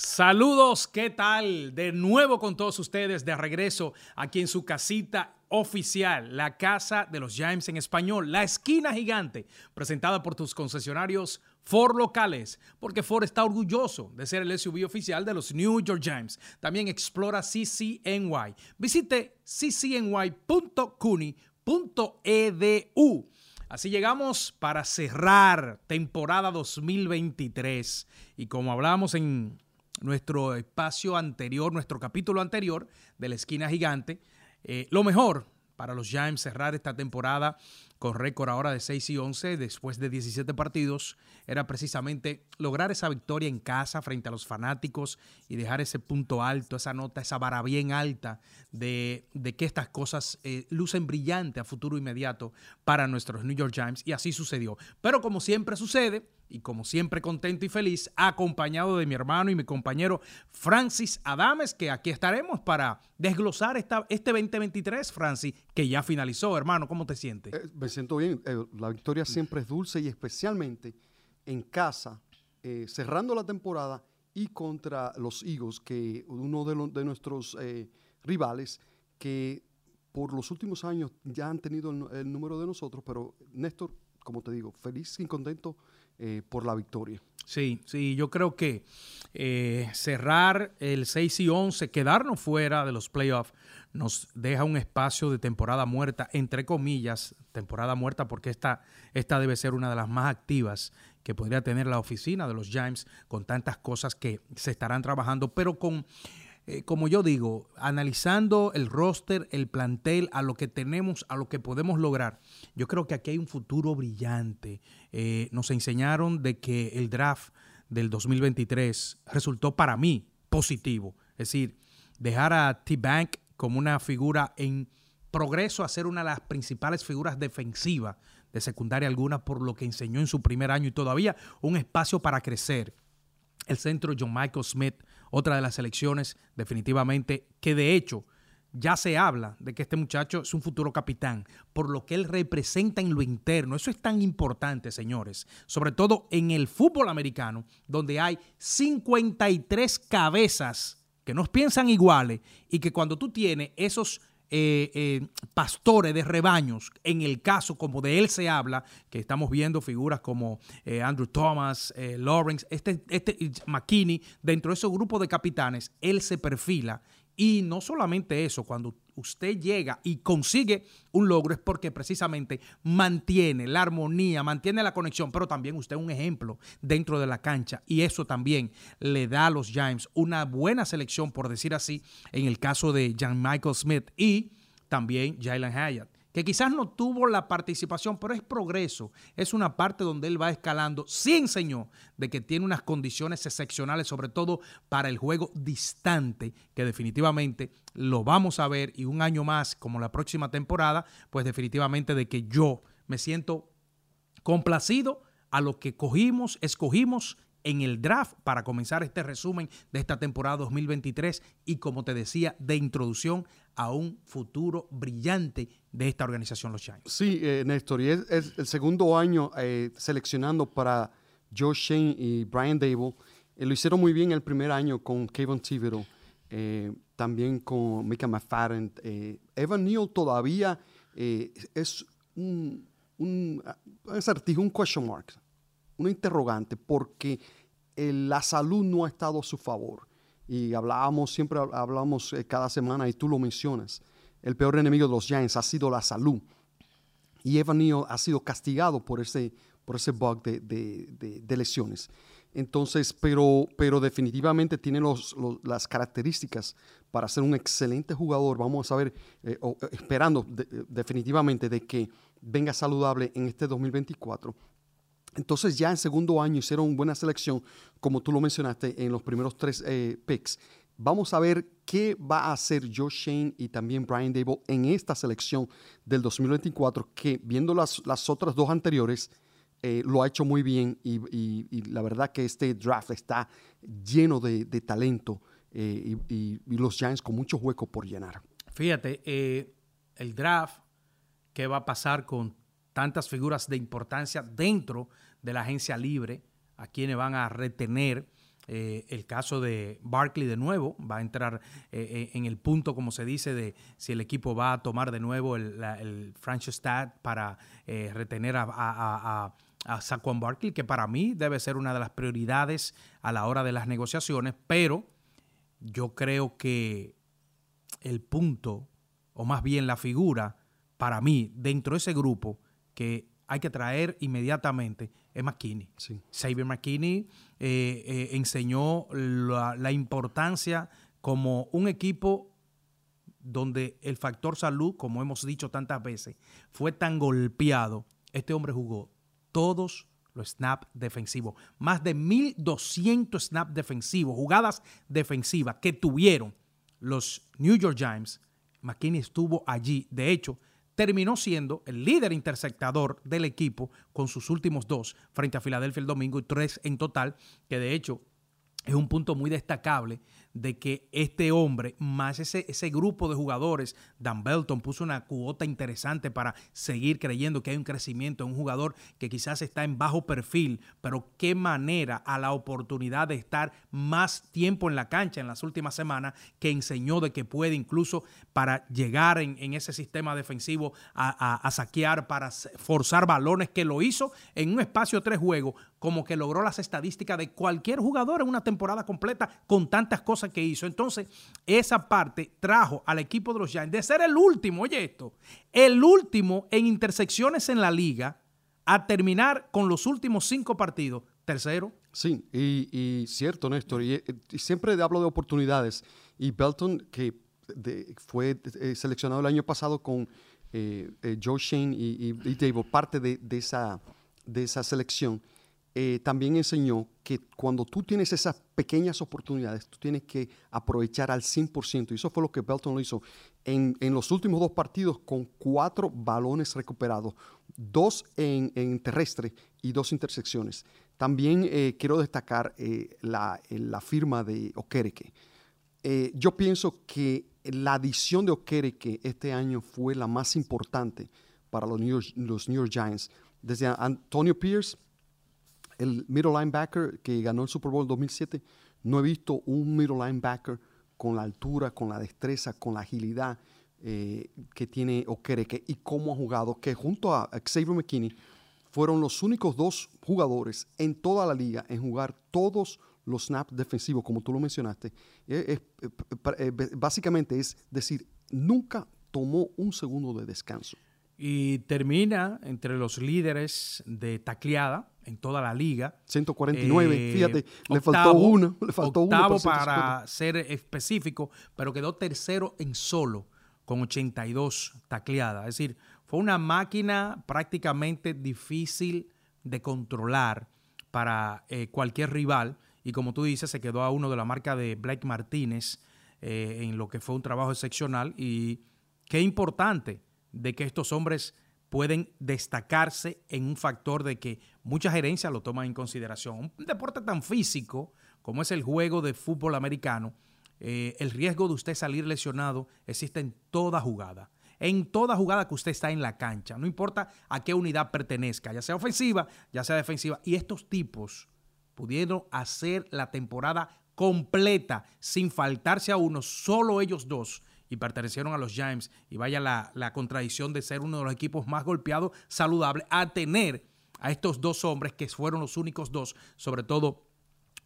Saludos, ¿qué tal? De nuevo con todos ustedes, de regreso aquí en su casita oficial, la casa de los Giants en español, la esquina gigante, presentada por tus concesionarios Ford locales, porque Ford está orgulloso de ser el SUV oficial de los New York Giants. También explora CCNY. Visite ccny.cuni.edu. Así llegamos para cerrar temporada 2023. Y como hablamos en nuestro espacio anterior, nuestro capítulo anterior de la esquina gigante, eh, lo mejor para los Giants cerrar esta temporada con récord ahora de 6 y 11 después de 17 partidos era precisamente lograr esa victoria en casa frente a los fanáticos y dejar ese punto alto, esa nota, esa vara bien alta de, que estas cosas eh, lucen brillante a futuro inmediato para nuestros New York Giants y así sucedió. Pero como siempre sucede, y como siempre contento y feliz, acompañado de mi hermano y mi compañero Francis Adames, que aquí estaremos para desglosar esta, este 2023, Francis, que ya finalizó. Hermano, ¿cómo te sientes? Eh, me siento bien. Eh, la victoria siempre es dulce y especialmente en casa, eh, cerrando la temporada y contra los Eagles, que uno de, de nuestros rivales, que por los últimos años ya han tenido el, el número de nosotros, pero Néstor, como te digo, feliz y contento eh, por la victoria. Sí, sí, yo creo que eh, cerrar el 6 y 11, quedarnos fuera de los playoffs, nos deja un espacio de temporada muerta, entre comillas, temporada muerta, porque esta, esta debe ser una de las más activas que podría tener la oficina de los Giants con tantas cosas que se estarán trabajando, pero con eh, como yo digo, analizando el roster, el plantel, a lo que tenemos, a lo que podemos lograr, yo creo que aquí hay un futuro brillante. Eh, nos enseñaron de que el draft del 2023 resultó para mí positivo. Es decir, dejar a T-Bank como una figura en progreso a ser una de las principales figuras defensivas de secundaria alguna por lo que enseñó en su primer año y todavía un espacio para crecer. El centro John Michael Smith otra de las selecciones definitivamente que de hecho ya se habla de que este muchacho es un futuro capitán, por lo que él representa en lo interno. Eso es tan importante, señores, sobre todo en el fútbol americano, donde hay 53 cabezas que no piensan iguales y que cuando tú tienes esos eh, eh, pastores de rebaños, en el caso como de él se habla, que estamos viendo figuras como eh, Andrew Thomas, Lawrence, este, este McKinney, dentro de ese grupo de capitanes, él se perfila y no solamente eso, cuando usted llega y consigue un logro es porque precisamente mantiene la armonía, mantiene la conexión, pero también usted es un ejemplo dentro de la cancha y eso también le da a los Giants una buena selección, por decir así, en el caso de Jan Michael Smith y también Jalen Hyatt que quizás no tuvo la participación, pero es progreso. Es una parte donde él va escalando. Sí enseñó de que tiene unas condiciones excepcionales, sobre todo para el juego distante, que definitivamente lo vamos a ver y un año más, como la próxima temporada, pues definitivamente de que yo me siento complacido a lo que cogimos, escogimos en el draft para comenzar este resumen de esta temporada 2023 y como te decía, de introducción a un futuro brillante de esta organización, los Giants. Sí, eh, Néstor, y es, el segundo año eh, seleccionando para Joe Shane y Brian Dable. Eh, lo hicieron muy bien el primer año con Kevin Thibodeau, también con Mika McFadden. Evan Neal todavía es un, un, un, un question mark, una interrogante, porque la salud no ha estado a su favor. Y hablábamos, siempre hablamos eh, cada semana y tú lo mencionas. El peor enemigo de los Giants ha sido la salud. Y Evan Neal ha sido castigado por ese, por ese bug de, lesiones. Entonces, pero, pero definitivamente tiene los, las características para ser un excelente jugador. Vamos a ver, eh, esperando definitivamente de que venga saludable en este 2024 Entonces ya en segundo año hicieron buena selección, como tú lo mencionaste, en los primeros tres eh, picks. Vamos a ver qué va a hacer Joe Shane y también Brian Dable en esta selección del 2024, que viendo las, las otras dos anteriores, eh, lo ha hecho muy bien y, la verdad que este draft está lleno de, talento eh, y, los Giants con muchos huecos por llenar. Fíjate, el draft que va a pasar con tantas figuras de importancia dentro de la agencia libre, a quienes van a retener eh, el caso de Barkley de nuevo va a entrar eh, eh, en el punto, como se dice, de si el equipo va a tomar de nuevo el, el franchise tag para retener a, a, a, Saquon Barkley, que para mí debe ser una de las prioridades a la hora de las negociaciones, pero yo creo que el punto, o más bien la figura, para mí, dentro de ese grupo, que hay que traer inmediatamente es McKinney. Sí. Xavier McKinney eh, eh, enseñó la, importancia como un equipo donde el factor salud, como hemos dicho tantas veces, fue tan golpeado. Este hombre jugó todos los snaps defensivos, más de 1.200 snaps defensivos, jugadas defensivas que tuvieron los New York Giants. McKinney estuvo allí. De hecho, terminó siendo el líder interceptador del equipo con sus últimos dos frente a Filadelfia el domingo y tres en total, que de hecho es un punto muy destacable de que este hombre, más ese, ese grupo de jugadores, Dan Belton puso una cuota interesante para seguir creyendo que hay un crecimiento en un jugador que quizás está en bajo perfil, pero qué manera a la oportunidad de estar más tiempo en la cancha en las últimas semanas que enseñó de que puede incluso para llegar en, ese sistema defensivo a, saquear, para forzar balones, que lo hizo en un espacio tres juegos, como que logró las estadísticas de cualquier jugador en una temporada completa con tantas cosas que hizo. Entonces, esa parte trajo al equipo de los Giants de ser el último, oye esto, el último en intersecciones en la liga a terminar con los últimos cinco partidos. Tercero. Sí, y, cierto, Néstor. Y, siempre hablo de oportunidades. Y Belton, que fue eh, seleccionado el año pasado con eh, eh, Joe Shane y, y, parte de, esa, de esa selección, eh, también enseñó que cuando tú tienes esas pequeñas oportunidades, tú tienes que aprovechar al 100%. Y eso fue lo que Belton lo hizo en, los últimos dos partidos con cuatro balones recuperados, dos en, terrestre y dos intersecciones. También eh, quiero destacar eh, la, firma de Okereke. yo pienso que la adición de Okereke este año fue la más importante para los los New York Giants. Desde Antonio Pierce el middle linebacker que ganó el Super Bowl 2007, no he visto un middle linebacker con la altura, con la destreza, con la agilidad eh, que tiene Okereke y cómo ha jugado, que junto a Xavier McKinney fueron los únicos dos jugadores en toda la liga en jugar todos los snaps defensivos, como tú lo mencionaste. Eh, eh, básicamente es decir, nunca tomó un segundo de descanso. Y termina entre los líderes de tacleada en toda la liga. 149, eh, fíjate, le faltó uno. Le faltó octavo para ser específico, pero quedó tercero en solo con 82 tacleadas. Es decir, fue una máquina prácticamente difícil de controlar para eh, cualquier rival. Y como tú dices, se quedó a uno de la marca de Blake Martínez eh, en lo que fue un trabajo excepcional. Y qué importante de que estos hombres pueden destacarse en un factor de que mucha gerencia lo toma en consideración. Un deporte tan físico como es el juego de fútbol americano, eh, el riesgo de usted salir lesionado existe en toda jugada. En toda jugada que usted está en la cancha, no importa a qué unidad pertenezca, ya sea ofensiva, ya sea defensiva. Y estos tipos pudieron hacer la temporada completa sin faltarse a uno, solo ellos dos y pertenecieron a los Giants, y vaya la, contradicción de ser uno de los equipos más golpeados, saludables, a tener a estos dos hombres que fueron los únicos dos, sobre todo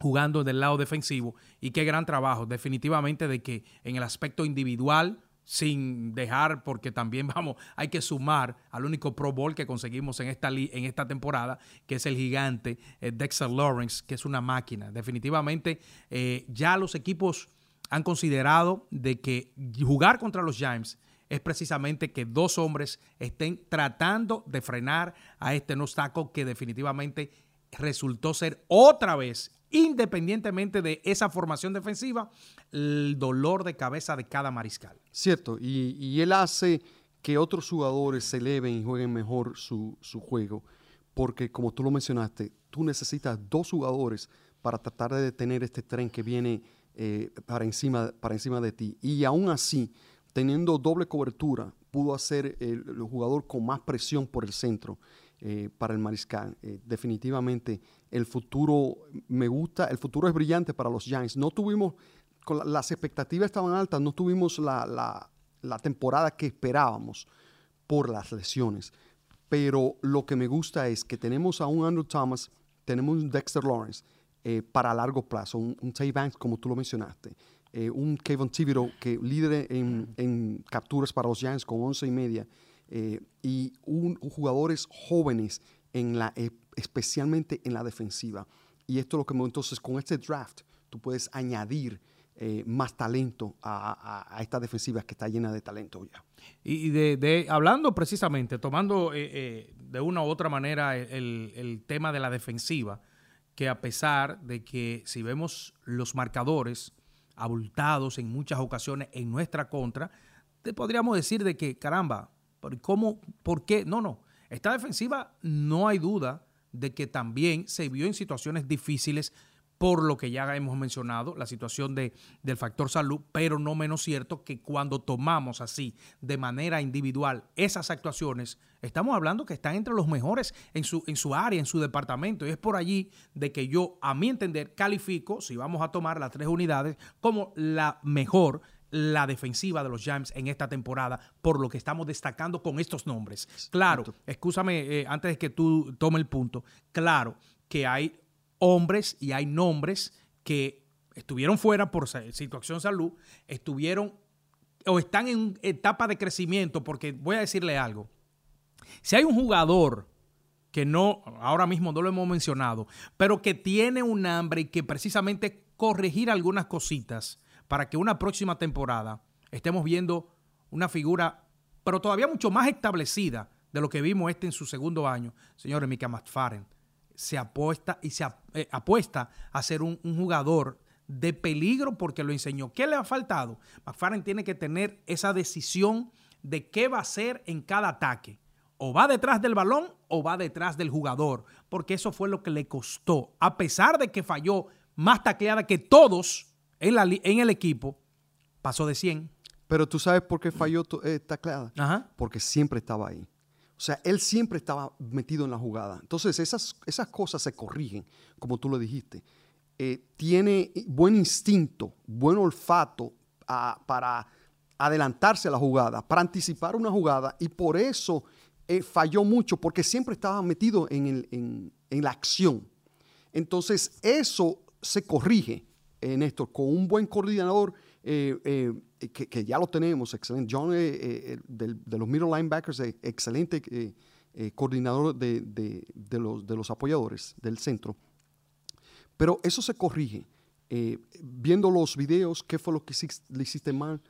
jugando del lado defensivo, y qué gran trabajo, definitivamente, de que en el aspecto individual, sin dejar, porque también vamos, hay que sumar al único Pro Bowl que conseguimos en esta, en esta temporada, que es el gigante eh, Dexter Lawrence, que es una máquina. Definitivamente, eh, ya los equipos han considerado de que jugar contra los Giants es precisamente que dos hombres estén tratando de frenar a este Nostaco que definitivamente resultó ser otra vez, independientemente de esa formación defensiva, el dolor de cabeza de cada mariscal. Cierto, y, y él hace que otros jugadores se eleven y jueguen mejor su, su juego, porque como tú lo mencionaste, tú necesitas dos jugadores para tratar de detener este tren que viene eh, para, encima, para encima de ti. Y aún así, teniendo doble cobertura, pudo hacer el, el jugador con más presión por el centro eh, para el mariscal. Eh, definitivamente el futuro me gusta, el futuro es brillante para los Giants. No tuvimos, las expectativas estaban altas, no tuvimos la, la, temporada que esperábamos por las lesiones. Pero lo que me gusta es que tenemos a un Andrew Thomas, tenemos un Dexter Lawrence eh, para largo plazo, un, un Banks, como tú lo mencionaste, eh, un Kevin Thibodeau que líder en, en, capturas para los Giants con 11 y media, eh, y un, jugadores jóvenes, en la, eh, especialmente en la defensiva. Y esto es lo que me entonces con este draft tú puedes añadir más talento a, a, a, esta defensiva que está llena de talento ya. Y de, de hablando precisamente, tomando eh, eh, de una u otra manera el, el, tema de la defensiva, que a pesar de que si vemos los marcadores abultados en muchas ocasiones en nuestra contra, te podríamos decir de que, caramba, ¿cómo? ¿Por qué? No, no. Esta defensiva no hay duda de que también se vio en situaciones difíciles por lo que ya hemos mencionado, la situación de, del factor salud, pero no menos cierto que cuando tomamos así de manera individual esas actuaciones, estamos hablando que están entre los mejores en su, en su área, en su departamento, y es por allí de que yo, a mi entender, califico, si vamos a tomar las tres unidades, como la mejor la defensiva de los Giants en esta temporada, por lo que estamos destacando con estos nombres. Claro, escúchame eh, antes de que tú tome el punto, claro que hay hombres y hay nombres que estuvieron fuera por situación salud, estuvieron o están en etapa de crecimiento, porque voy a decirle algo. Si hay un jugador que no, ahora mismo no lo hemos mencionado, pero que tiene un hambre y que precisamente corregir algunas cositas para que una próxima temporada estemos viendo una figura, pero todavía mucho más establecida de lo que vimos este en su segundo año, señores, Mika McFarren se apuesta y se eh, apuesta a ser un, un, jugador de peligro porque lo enseñó. ¿Qué le ha faltado? McFarren tiene que tener esa decisión de qué va a hacer en cada ataque. O va detrás del balón o va detrás del jugador, porque eso fue lo que le costó. A pesar de que falló más tacleada que todos en, la, en el equipo, pasó de 100. Pero tú sabes por qué falló eh, tacleada. Ajá. Porque siempre estaba ahí. O sea, él siempre estaba metido en la jugada. Entonces, esas, esas cosas se corrigen, como tú lo dijiste. Eh, tiene buen instinto, buen olfato uh, para adelantarse a la jugada, para anticipar una jugada, y por eso eh, falló mucho, porque siempre estaba metido en, en, en, la acción. Entonces, eso se corrige, eh, Néstor, con un buen coordinador eh, eh, que, que, ya lo tenemos, excelente. John, eh, eh de, de, los middle linebackers, eh, excelente coordinador de, de, de, los, de los apoyadores del centro. Pero eso se corrige. viendo los videos, qué fue lo que le hiciste mal,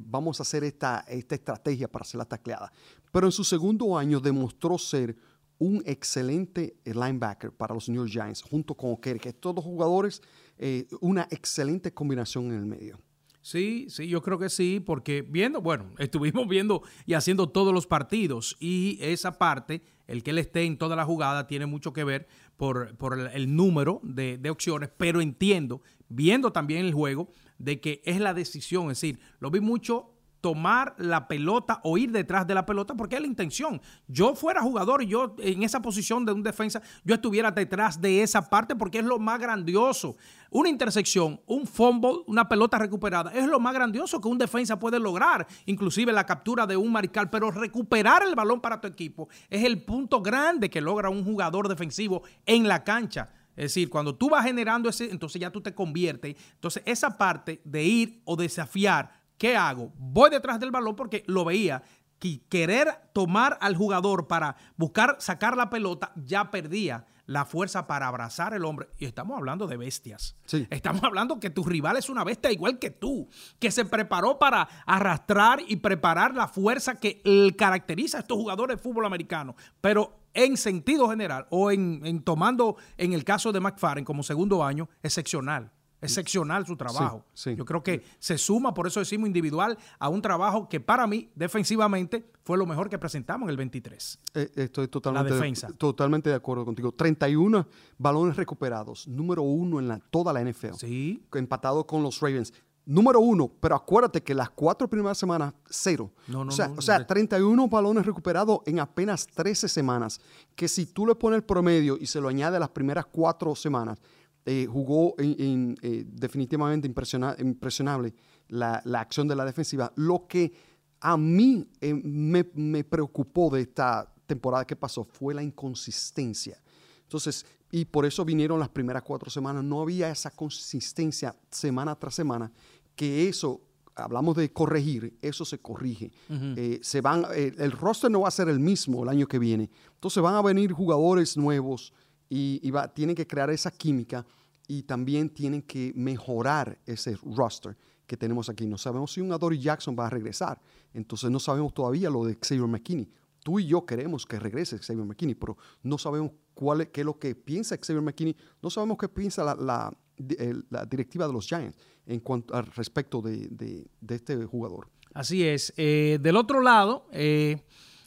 vamos a hacer esta, esta estrategia para hacer la tacleada. Pero en su segundo año demostró ser un excelente linebacker para los New York Giants, junto con O'Kerry, que todos jugadores, eh, una excelente combinación en el medio. Sí, sí, yo creo que sí, porque viendo, bueno, estuvimos viendo y haciendo todos los partidos y esa parte, el que él esté en toda la jugada, tiene mucho que ver por, por el, número de, de opciones, pero entiendo, viendo también el juego, de que es la decisión, es decir, lo vi mucho tomar la pelota o ir detrás de la pelota porque es la intención. Yo fuera jugador y yo en esa posición de un defensa, yo estuviera detrás de esa parte porque es lo más grandioso. Una intersección, un fumble, una pelota recuperada, es lo más grandioso que un defensa puede lograr, inclusive la captura de un mariscal, pero recuperar el balón para tu equipo es el punto grande que logra un jugador defensivo en la cancha. Es decir, cuando tú vas generando ese, entonces ya tú te conviertes. Entonces, esa parte de ir o desafiar ¿Qué hago? Voy detrás del balón porque lo veía. Que querer tomar al jugador para buscar sacar la pelota ya perdía la fuerza para abrazar el hombre. Y estamos hablando de bestias. Sí. Estamos hablando que tu rival es una bestia igual que tú, que se preparó para arrastrar y preparar la fuerza que caracteriza a estos jugadores de fútbol americano. Pero en sentido general, o en, en tomando en el caso de McFarren como segundo año, excepcional excepcional su trabajo. Sí, sí. Yo creo que se suma, por eso decimos individual, a un trabajo que para mí, defensivamente, fue lo mejor que presentamos en el 23. Eh, estoy totalmente, La defensa. De, totalmente de acuerdo contigo. 31 balones recuperados, número uno en la, toda la NFL. Sí. Empatado con los Ravens. Número uno, pero acuérdate que las cuatro primeras semanas, cero. No, no, o sea, no, o sea de- 31 balones recuperados en apenas 13 semanas. Que si tú le pones el promedio y se lo añade a las primeras cuatro semanas, eh, jugó en- en, eh, definitivamente impresiona- impresionable la, la acción de la defensiva. Lo que a mí eh, me, me preocupó de esta temporada que pasó fue la inconsistencia. Entonces, y por eso vinieron las primeras cuatro semanas. No había esa consistencia semana tras semana, que eso, hablamos de corregir, eso se corrige. Se van, el roster no va a ser el mismo el año que viene. Entonces van a venir jugadores nuevos y, tienen que crear esa química y también tienen que mejorar ese roster que tenemos aquí. No sabemos si un Adoree Jackson va a regresar. Entonces no sabemos todavía lo de Xavier McKinney. Tú y yo queremos que regrese Xavier McKinney, pero no sabemos cuál es, qué es lo que piensa Xavier McKinney. No sabemos qué piensa la, directiva de los Giants en cuanto al respecto de este jugador. Así es. Eh, del otro lado, eh,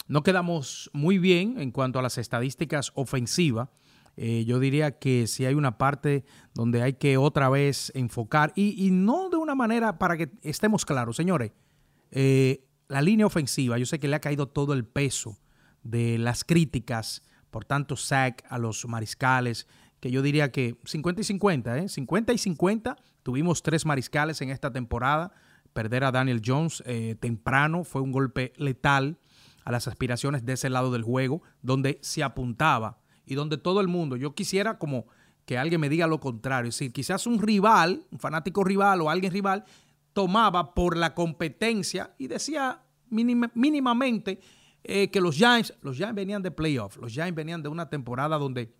no quedamos muy bien en cuanto a las estadísticas ofensivas. Eh, yo diría que si hay una parte donde hay que otra vez enfocar, y, y no de una manera para que estemos claros, señores, eh, la línea ofensiva, yo sé que le ha caído todo el peso de las críticas por tanto sack a los mariscales, que yo diría que 50 y 50, ¿eh? 50 y 50, tuvimos tres mariscales en esta temporada, perder a Daniel Jones eh, temprano fue un golpe letal a las aspiraciones de ese lado del juego, donde se apuntaba y donde todo el mundo, yo quisiera como que alguien me diga lo contrario, es decir, quizás un rival, un fanático rival o alguien rival, tomaba por la competencia y decía mínima- mínimamente eh, que los Giants, los Giants venían de playoff, los Giants venían de una temporada donde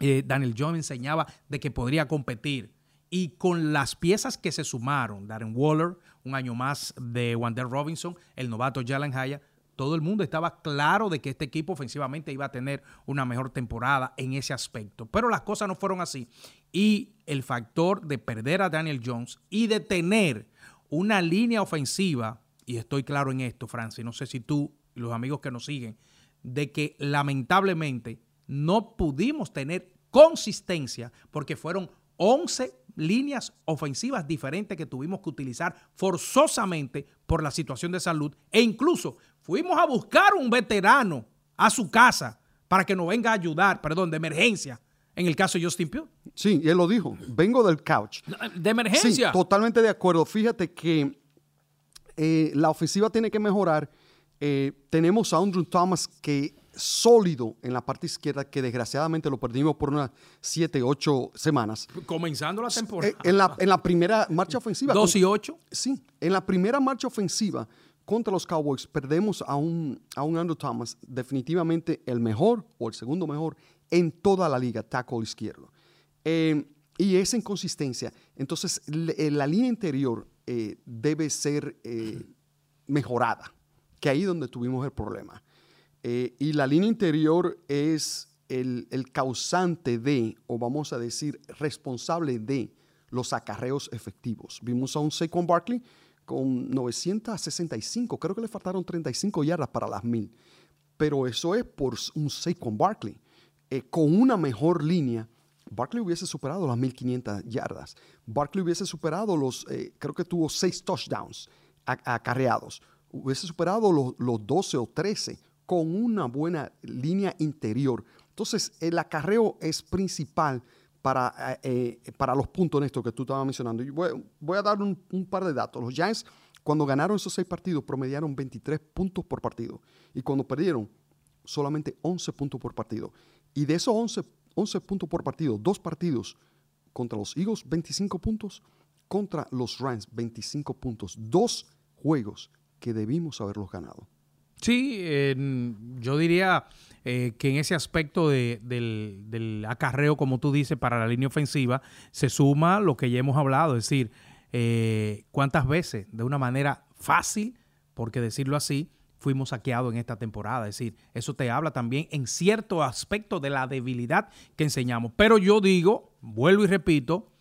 eh, Daniel Jones enseñaba de que podría competir. Y con las piezas que se sumaron, Darren Waller, un año más de Wander Robinson, el novato Jalen Haya, todo el mundo estaba claro de que este equipo ofensivamente iba a tener una mejor temporada en ese aspecto. Pero las cosas no fueron así. Y el factor de perder a Daniel Jones y de tener una línea ofensiva, y estoy claro en esto, Francis, no sé si tú y los amigos que nos siguen, de que lamentablemente no pudimos tener consistencia porque fueron 11 líneas ofensivas diferentes que tuvimos que utilizar forzosamente por la situación de salud e incluso fuimos a buscar un veterano a su casa para que nos venga a ayudar, perdón, de emergencia, en el caso de Justin Pugh. Sí, él lo dijo. Vengo del couch. De emergencia. Sí, totalmente de acuerdo. Fíjate que eh, la ofensiva tiene que mejorar. Eh, tenemos a Andrew Thomas que sólido en la parte izquierda, que desgraciadamente lo perdimos por unas 7, 8 semanas. Comenzando la temporada. Eh, en, la, en la primera marcha ofensiva. 2 y 8. Sí, en la primera marcha ofensiva contra los Cowboys perdemos a un, a un Andrew Thomas, definitivamente el mejor o el segundo mejor en toda la liga, tackle izquierdo. Eh, y esa inconsistencia. Entonces, eh, la línea interior eh, debe ser mejorada, que ahí es donde tuvimos el problema. Y la línea interior es el, el causante de, o vamos a decir, responsable de los acarreos efectivos. Vimos a un Saquon Barkley con 965, creo que le faltaron 35 yardas para las 1000. Pero eso es por un Saquon Barkley. Eh, con una mejor línea, Barkley hubiese superado las 1500 yardas. Barkley hubiese superado los, eh, creo que tuvo 6 touchdowns acarreados. Hubiese superado los, los 12 o 13 con una buena línea interior. Entonces, el acarreo es principal para, eh, eh, para los puntos en que tú estabas mencionando. Y voy, a dar un, un par de datos. Los Giants, cuando ganaron esos seis partidos, promediaron 23 puntos por partido. Y cuando perdieron, solamente 11 puntos por partido. Y de esos 11, 11 puntos por partido, dos partidos contra los Eagles, 25 puntos, contra los Rams, 25 puntos. Dos juegos que debimos haberlos ganado. Sí, yo diría eh, que en ese aspecto del, acarreo, como tú dices, para la línea ofensiva, se suma lo que ya hemos hablado, es decir, eh, cuántas veces de una manera fácil, porque decirlo así, fuimos saqueados en esta temporada. Es decir, eso te habla también en cierto aspecto de la debilidad que enseñamos. Pero yo digo, vuelvo y repito,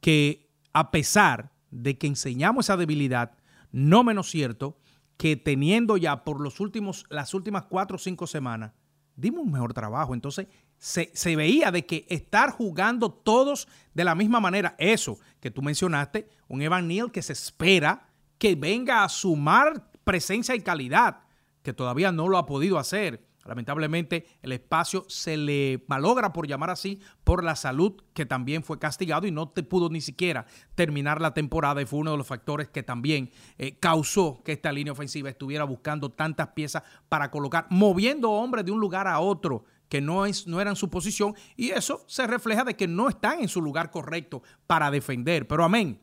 que a pesar de que enseñamos esa debilidad, no menos cierto que teniendo ya por los últimos, las últimas cuatro o cinco semanas, dimos un mejor trabajo. Entonces, se, se, veía de que estar jugando todos de la misma manera, eso que tú mencionaste, un Evan Neal que se espera que venga a sumar presencia y calidad, que todavía no lo ha podido hacer. Lamentablemente el espacio se le malogra, por llamar así, por la salud que también fue castigado y no te pudo ni siquiera terminar la temporada y fue uno de los factores que también eh, causó que esta línea ofensiva estuviera buscando tantas piezas para colocar, moviendo hombres de un lugar a otro que no, es, no eran su posición y eso se refleja de que no están en su lugar correcto para defender. Pero amén,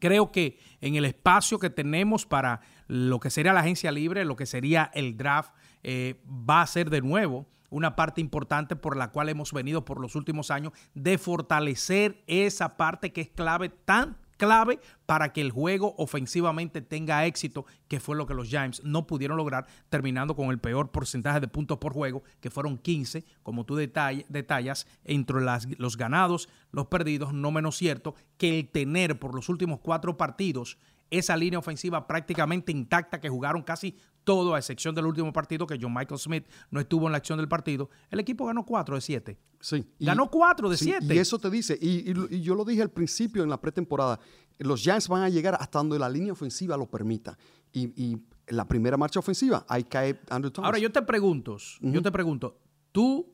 creo que en el espacio que tenemos para lo que sería la agencia libre, lo que sería el draft, eh, va a ser de nuevo una parte importante por la cual hemos venido por los últimos años de fortalecer esa parte que es clave, tan clave para que el juego ofensivamente tenga éxito, que fue lo que los Giants no pudieron lograr, terminando con el peor porcentaje de puntos por juego, que fueron 15, como tú detallas, entre los ganados, los perdidos, no menos cierto que el tener por los últimos cuatro partidos esa línea ofensiva prácticamente intacta que jugaron casi todo, a excepción del último partido que John Michael Smith no estuvo en la acción del partido. El equipo ganó 4 de 7. Sí. Ganó 4 de 7. y eso te dice, y, yo lo dije al principio en la pretemporada, los Giants van a llegar hasta donde la línea ofensiva lo permita. Y, en la primera marcha ofensiva, ahí cae Andrew Thomas. Ahora yo te pregunto, yo te pregunto, ¿tú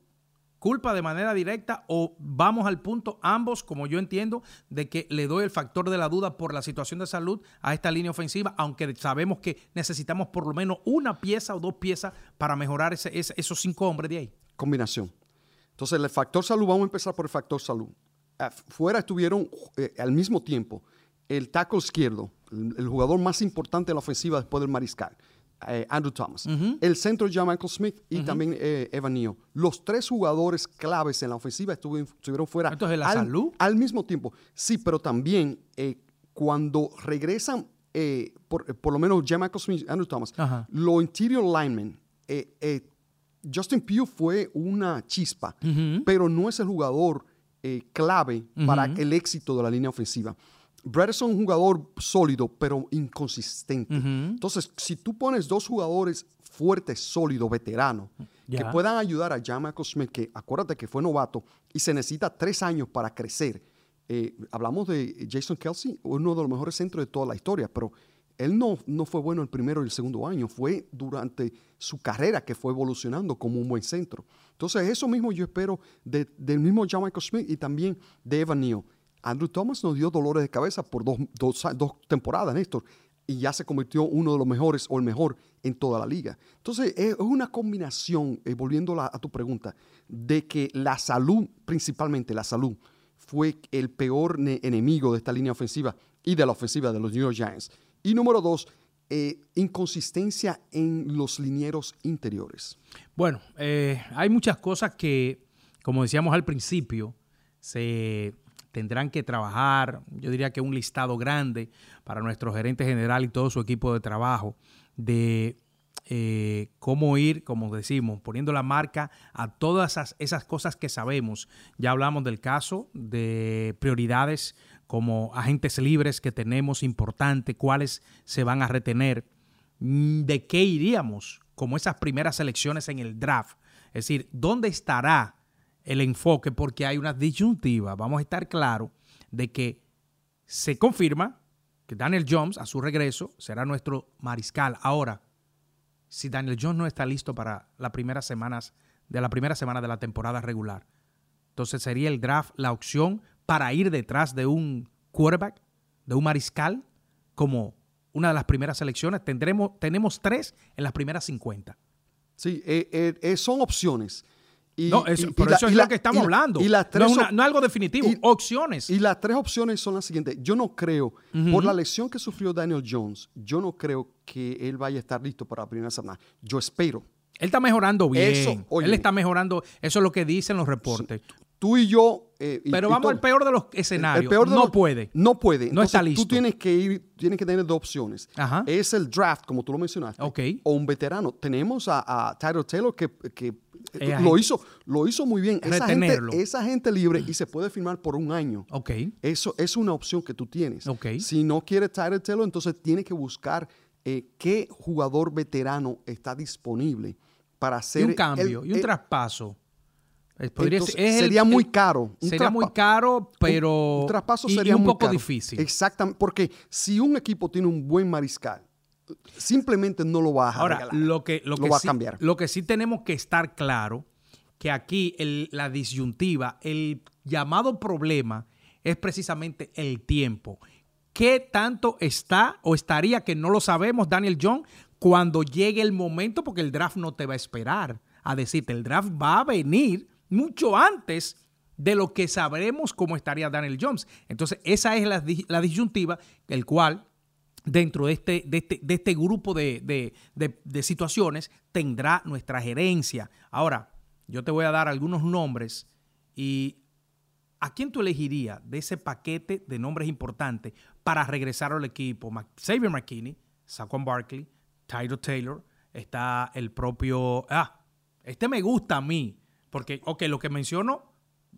culpa de manera directa o vamos al punto ambos, como yo entiendo, de que le doy el factor de la duda por la situación de salud a esta línea ofensiva, aunque sabemos que necesitamos por lo menos una pieza o dos piezas para mejorar ese, esos cinco hombres de ahí. Combinación. Entonces, el factor salud, vamos a empezar por el factor salud. Fuera estuvieron eh, al mismo tiempo el tackle izquierdo, el, jugador más importante de la ofensiva después del mariscal, eh, Andrew Thomas. El centro ya Michael Smith y también eh, Evan Neal. Los tres jugadores claves en la ofensiva estuvieron, fuera. Entonces, ¿la al, salud? Al mismo tiempo. Sí, pero también eh, cuando regresan, por, lo menos ya Michael Smith Andrew Thomas, los interior linemen, Justin Pugh fue una chispa, pero no es el jugador clave para el éxito de la línea ofensiva. Brett es un jugador sólido, pero inconsistente. Entonces, si tú pones dos jugadores fuertes, sólidos, veteranos, que puedan ayudar a Jama Smith, que acuérdate que fue novato y se necesita tres años para crecer. Eh, hablamos de Jason Kelsey, uno de los mejores centros de toda la historia, pero él no, no fue bueno el primero y el segundo año, fue durante su carrera que fue evolucionando como un buen centro. Entonces, eso mismo yo espero del mismo John Smith y también de Evan Neal. Andrew Thomas nos dio dolores de cabeza por dos, dos, temporadas, Néstor, y ya se convirtió uno de los mejores o el mejor en toda la liga. Entonces, es una combinación, eh, volviendo a, tu pregunta, de que la salud, principalmente la salud, fue el peor enemigo de esta línea ofensiva y de la ofensiva de los New York Giants. Y número dos, eh, inconsistencia en los linieros interiores. Bueno, eh, hay muchas cosas que, como decíamos al principio, se tendrán que trabajar, yo diría que un listado grande para nuestro gerente general y todo su equipo de trabajo de eh, cómo ir, como decimos, poniendo la marca a todas esas, esas, cosas que sabemos. Ya hablamos del caso de prioridades como agentes libres que tenemos importante, cuáles se van a retener, mm, de qué iríamos como esas primeras elecciones en el draft. Es decir, ¿dónde estará el enfoque porque hay una disyuntiva. Vamos a estar claros de que se confirma que Daniel Jones a su regreso será nuestro mariscal. Ahora, si Daniel Jones no está listo para las primeras semanas de la primera semana de la temporada regular, entonces sería el draft la opción para ir detrás de un quarterback, de un mariscal, como una de las primeras selecciones. Tendremos, tenemos tres en las primeras 50. Sí, eh, eh, son opciones. No, por eso es lo que estamos hablando. Y las tres no, es algo definitivo, opciones. Y las tres opciones son las siguientes. Yo no creo, por la lesión que sufrió Daniel Jones, yo no creo que él vaya a estar listo para la primera semana. Yo espero. Él está mejorando bien. él está mejorando. Eso es lo que dicen los reportes. Tú y yo. Eh, Pero vamos al peor de los escenarios. peor no puede. No puede. No está listo. Tú tienes que ir, tienes que tener dos opciones. Es el draft, como tú lo mencionaste. O un veterano. Tenemos a, a Tyler Taylor que, que eh, lo, hizo, lo hizo muy bien. Esa gente, esa gente, libre y se puede firmar por un año. Ok. Eso es una opción que tú tienes. Si no quiere Tyler Taylor, entonces tiene que buscar eh, qué jugador veterano está disponible para hacer. un cambio, y un traspaso. Sería muy caro. sería muy caro, pero. Un, traspaso sería un poco difícil. Exactamente. Porque si un equipo tiene un buen mariscal, simplemente no lo va a Ahora, lo que, lo, que va a cambiar. Lo que sí tenemos que estar claro, que aquí la disyuntiva, el llamado problema es precisamente el tiempo. ¿Qué tanto está o estaría que no lo sabemos, Daniel John, cuando llegue el momento? Porque el draft no te va a esperar a decirte, el draft va a venir mucho antes de lo que sabremos cómo estaría Daniel Jones. Entonces, esa es la, disyuntiva, el cual dentro de este, de este, de este grupo de, situaciones tendrá nuestra gerencia. Ahora, yo te voy a dar algunos nombres y ¿a quién tú elegirías de ese paquete de nombres importantes para regresar al equipo? Xavier McKinney, Saquon Barkley, Tyler Taylor, está el propio... Ah, este me gusta a mí, porque, ok, lo que menciono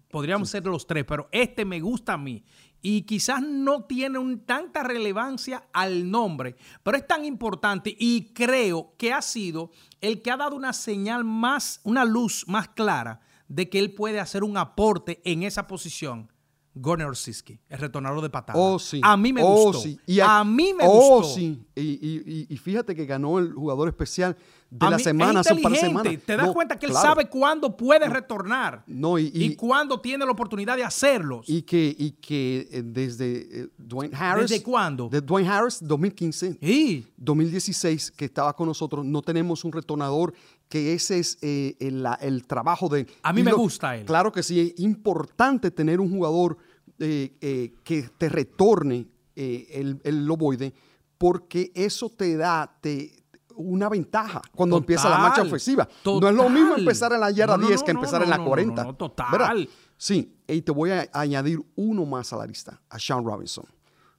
podríamos ser los tres, pero este me gusta a mí y quizás no tiene un, tanta relevancia al nombre, pero es tan importante y creo que ha sido el que ha dado una señal más, una luz más clara de que él puede hacer un aporte en esa posición. Gorner Siski, el retornador de patadas. Oh, sí. A mí me oh, gustó. Sí. a, mí me oh, gustó. sí. y, fíjate que ganó el jugador especial de la semana, son para semana. Te das cuenta que él sabe cuándo puede retornar no, y, cuándo tiene la oportunidad de hacerlos. Y que, y que eh, desde eh, Dwayne Harris. ¿Desde cuándo? De Dwayne Harris, 2015. ¿Y? 2016, que estaba con nosotros. No tenemos un retornador, que ese es eh, el, trabajo de. A mí me gusta él. Claro que sí, es importante tener un jugador que te retorne el, el loboide, porque eso te da, te, una ventaja cuando empieza la marcha ofensiva. No es lo mismo empezar en la yarda 10 que empezar en la 40. total. Sí, y te voy a añadir uno más a la lista, a Sean Robinson,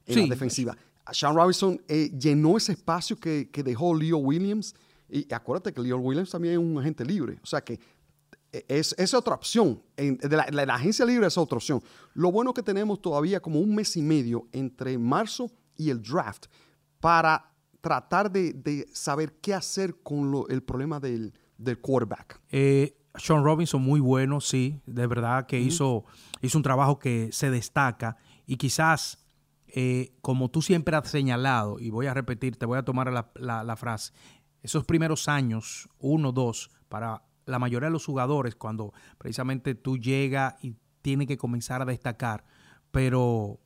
en la defensiva. Sean Robinson eh, llenó ese espacio que, dejó Leo Williams. Y acuérdate que Leo Williams también es un agente libre. O sea que eh, es, es otra opción. de la, la, agencia libre es otra opción. Lo bueno que tenemos todavía como un mes y medio entre marzo y el draft para tratar de, saber qué hacer con el problema del, quarterback. Eh, Sean Robinson, muy bueno, sí, de verdad que hizo, hizo un trabajo que se destaca y quizás, eh, como tú siempre has señalado, y voy a repetir, te voy a tomar la, la frase, esos primeros años, uno, dos, para la mayoría de los jugadores, cuando precisamente tú llegas y tienes que comenzar a destacar, pero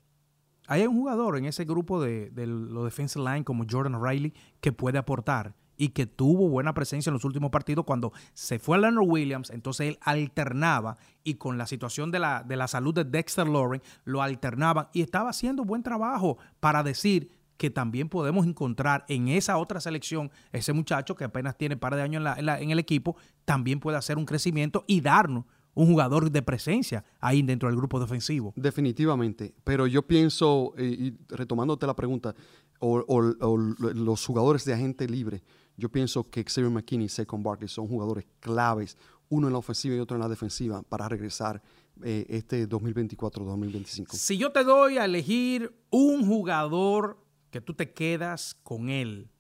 hay un jugador en ese grupo de, los defensive line como Jordan Riley que puede aportar y que tuvo buena presencia en los últimos partidos. Cuando se fue a Leonard Williams, entonces él alternaba y con la situación de la, de la salud de Dexter Loring lo alternaban y estaba haciendo buen trabajo para decir que también podemos encontrar en esa otra selección ese muchacho que apenas tiene un par de años en, en el equipo, también puede hacer un crecimiento y darnos un jugador de presencia ahí dentro del grupo defensivo. Definitivamente, pero yo pienso, eh, y retomándote la pregunta, o, los jugadores de agente libre, yo pienso que Xavier McKinney y Saquon Barkley son jugadores claves, uno en la ofensiva y otro en la defensiva, para regresar eh, este 2024-2025. Si yo te doy a elegir un jugador que tú te quedas con él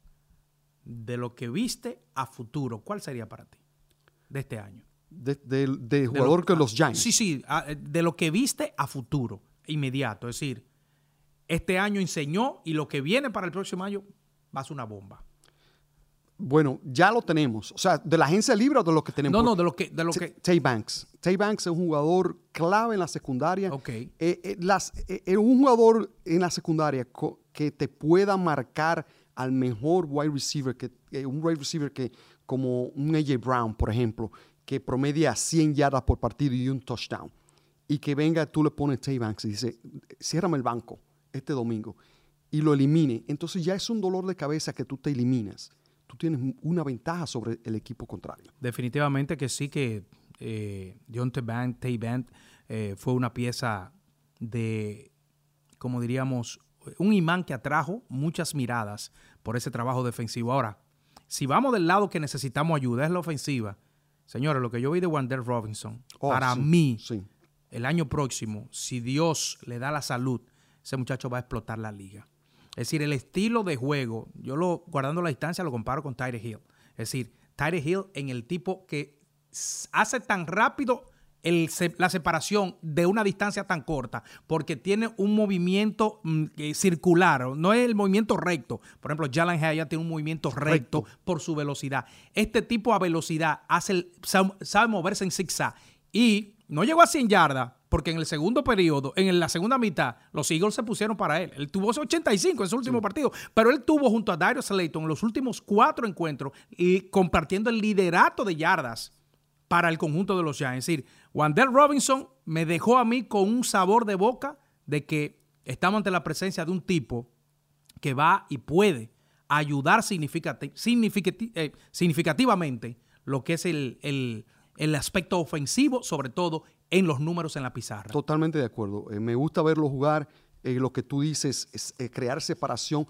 de lo que viste a futuro, ¿cuál sería para ti de este año? de, jugador que los Giants. Sí, sí, de lo que viste a futuro, inmediato. Es decir, este año enseñó y lo que viene para el próximo año va a ser una bomba. Bueno, ya lo tenemos. O sea, ¿de la agencia libre o de lo que tenemos? No, no, de lo que... De lo que... Tay Banks. Tay Banks es un jugador clave en la secundaria. Ok. Eh, eh, las, eh, un jugador en la secundaria que te pueda marcar al mejor wide receiver, que, un wide receiver que como un AJ Brown, por ejemplo, que promedia 100 yardas por partido y un touchdown, y que venga, tú le pones Tay Banks y dice, ciérrame el banco este domingo, y lo elimine, entonces ya es un dolor de cabeza que tú te eliminas. Tú tienes una ventaja sobre el equipo contrario. Definitivamente que sí, que eh, John Tay Band eh, fue una pieza de, como diríamos, un imán que atrajo muchas miradas por ese trabajo defensivo. Ahora, si vamos del lado que necesitamos ayuda, es la ofensiva. Señores, lo que yo vi de Wander Robinson, oh, para mí, el año próximo, si Dios le da la salud, ese muchacho va a explotar la liga. Es decir, el estilo de juego, yo lo, guardando la distancia, lo comparo con Tyre Hill. Es decir, Tyre Hill en el tipo que hace tan rápido la separación de una distancia tan corta, porque tiene un movimiento mm, circular, no es el movimiento recto. Por ejemplo, Jalen Haya tiene un movimiento recto, por su velocidad. Este tipo a velocidad hace sabe, moverse en zigzag y no llegó a 100 yardas, porque en el segundo periodo, en la segunda mitad, los Eagles se pusieron para él. Él tuvo 85 en su último partido, pero él tuvo junto a Darius Slayton los últimos cuatro encuentros y compartiendo el liderato de yardas para el conjunto de los Giants. Es decir, Wandell Robinson me dejó a mí con un sabor de boca de que estamos ante la presencia de un tipo que va y puede ayudar eh, significativamente lo que es el, aspecto ofensivo, sobre todo en los números en la pizarra. Totalmente de acuerdo. Eh, me gusta verlo jugar. Eh, lo que tú dices es crear separación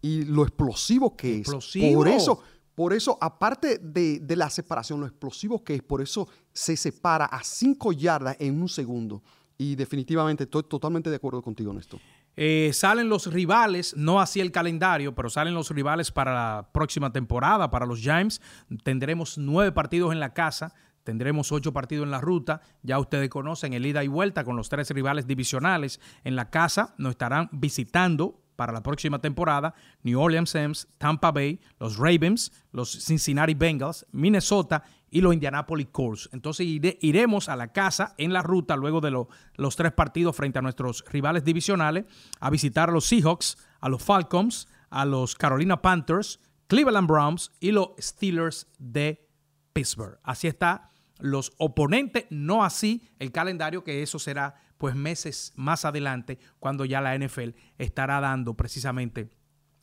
y lo explosivo que explosivo. es. Por eso, por eso, aparte de, la separación, lo explosivo que es, por eso se separa a cinco yardas en un segundo. Y definitivamente estoy totalmente de acuerdo contigo en esto. Eh, salen los rivales, no así el calendario, pero salen los rivales para la próxima temporada, para los Giants. Tendremos nueve partidos en la casa, tendremos ocho partidos en la ruta. Ya ustedes conocen el ida y vuelta con los tres rivales divisionales en la casa. Nos estarán visitando para la próxima temporada, New Orleans Saints, Tampa Bay, los Ravens, los Cincinnati Bengals, Minnesota y los Indianapolis Colts. Entonces iremos a la casa en la ruta luego de los tres partidos frente a nuestros rivales divisionales a visitar a los Seahawks, a los Falcons, a los Carolina Panthers, Cleveland Browns y los Steelers de Pittsburgh. Así está los oponentes, no así el calendario, que eso será pues meses más adelante, cuando ya la NFL estará dando precisamente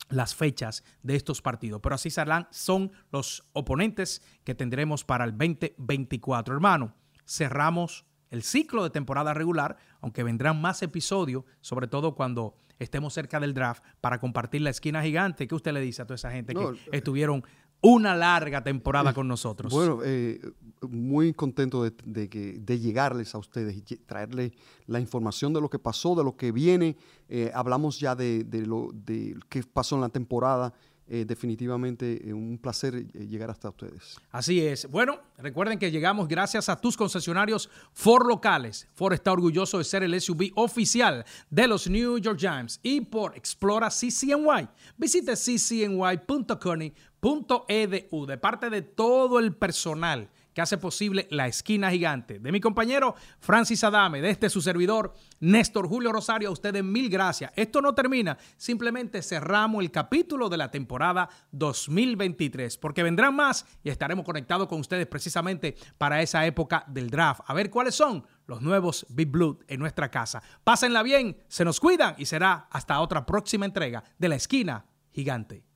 las fechas de estos partidos. Pero así serán, son los oponentes que tendremos para el 2024. Hermano, cerramos el ciclo de temporada regular, aunque vendrán más episodios, sobre todo cuando estemos cerca del draft, para compartir la esquina gigante. ¿Qué usted le dice a toda esa gente que estuvieron una larga temporada con nosotros. Bueno, eh, muy contento de, que, de llegarles a ustedes y traerles la información de lo que pasó, de lo que viene. Eh, hablamos ya de, de, lo de qué pasó en la temporada. Eh, definitivamente un placer llegar hasta ustedes. Así es. Bueno, recuerden que llegamos gracias a tus concesionarios Ford locales. Ford está orgulloso de ser el SUV oficial de los New York Giants y por Explora CCNY. Visite ccny.com .edu de parte de todo el personal que hace posible la esquina gigante. De mi compañero Francis Adame, de este su servidor Néstor Julio Rosario, a ustedes mil gracias. Esto no termina, simplemente cerramos el capítulo de la temporada 2023, porque vendrán más y estaremos conectados con ustedes precisamente para esa época del draft. A ver cuáles son los nuevos Big Blood en nuestra casa. Pásenla bien, se nos cuidan y será hasta otra próxima entrega de la esquina gigante.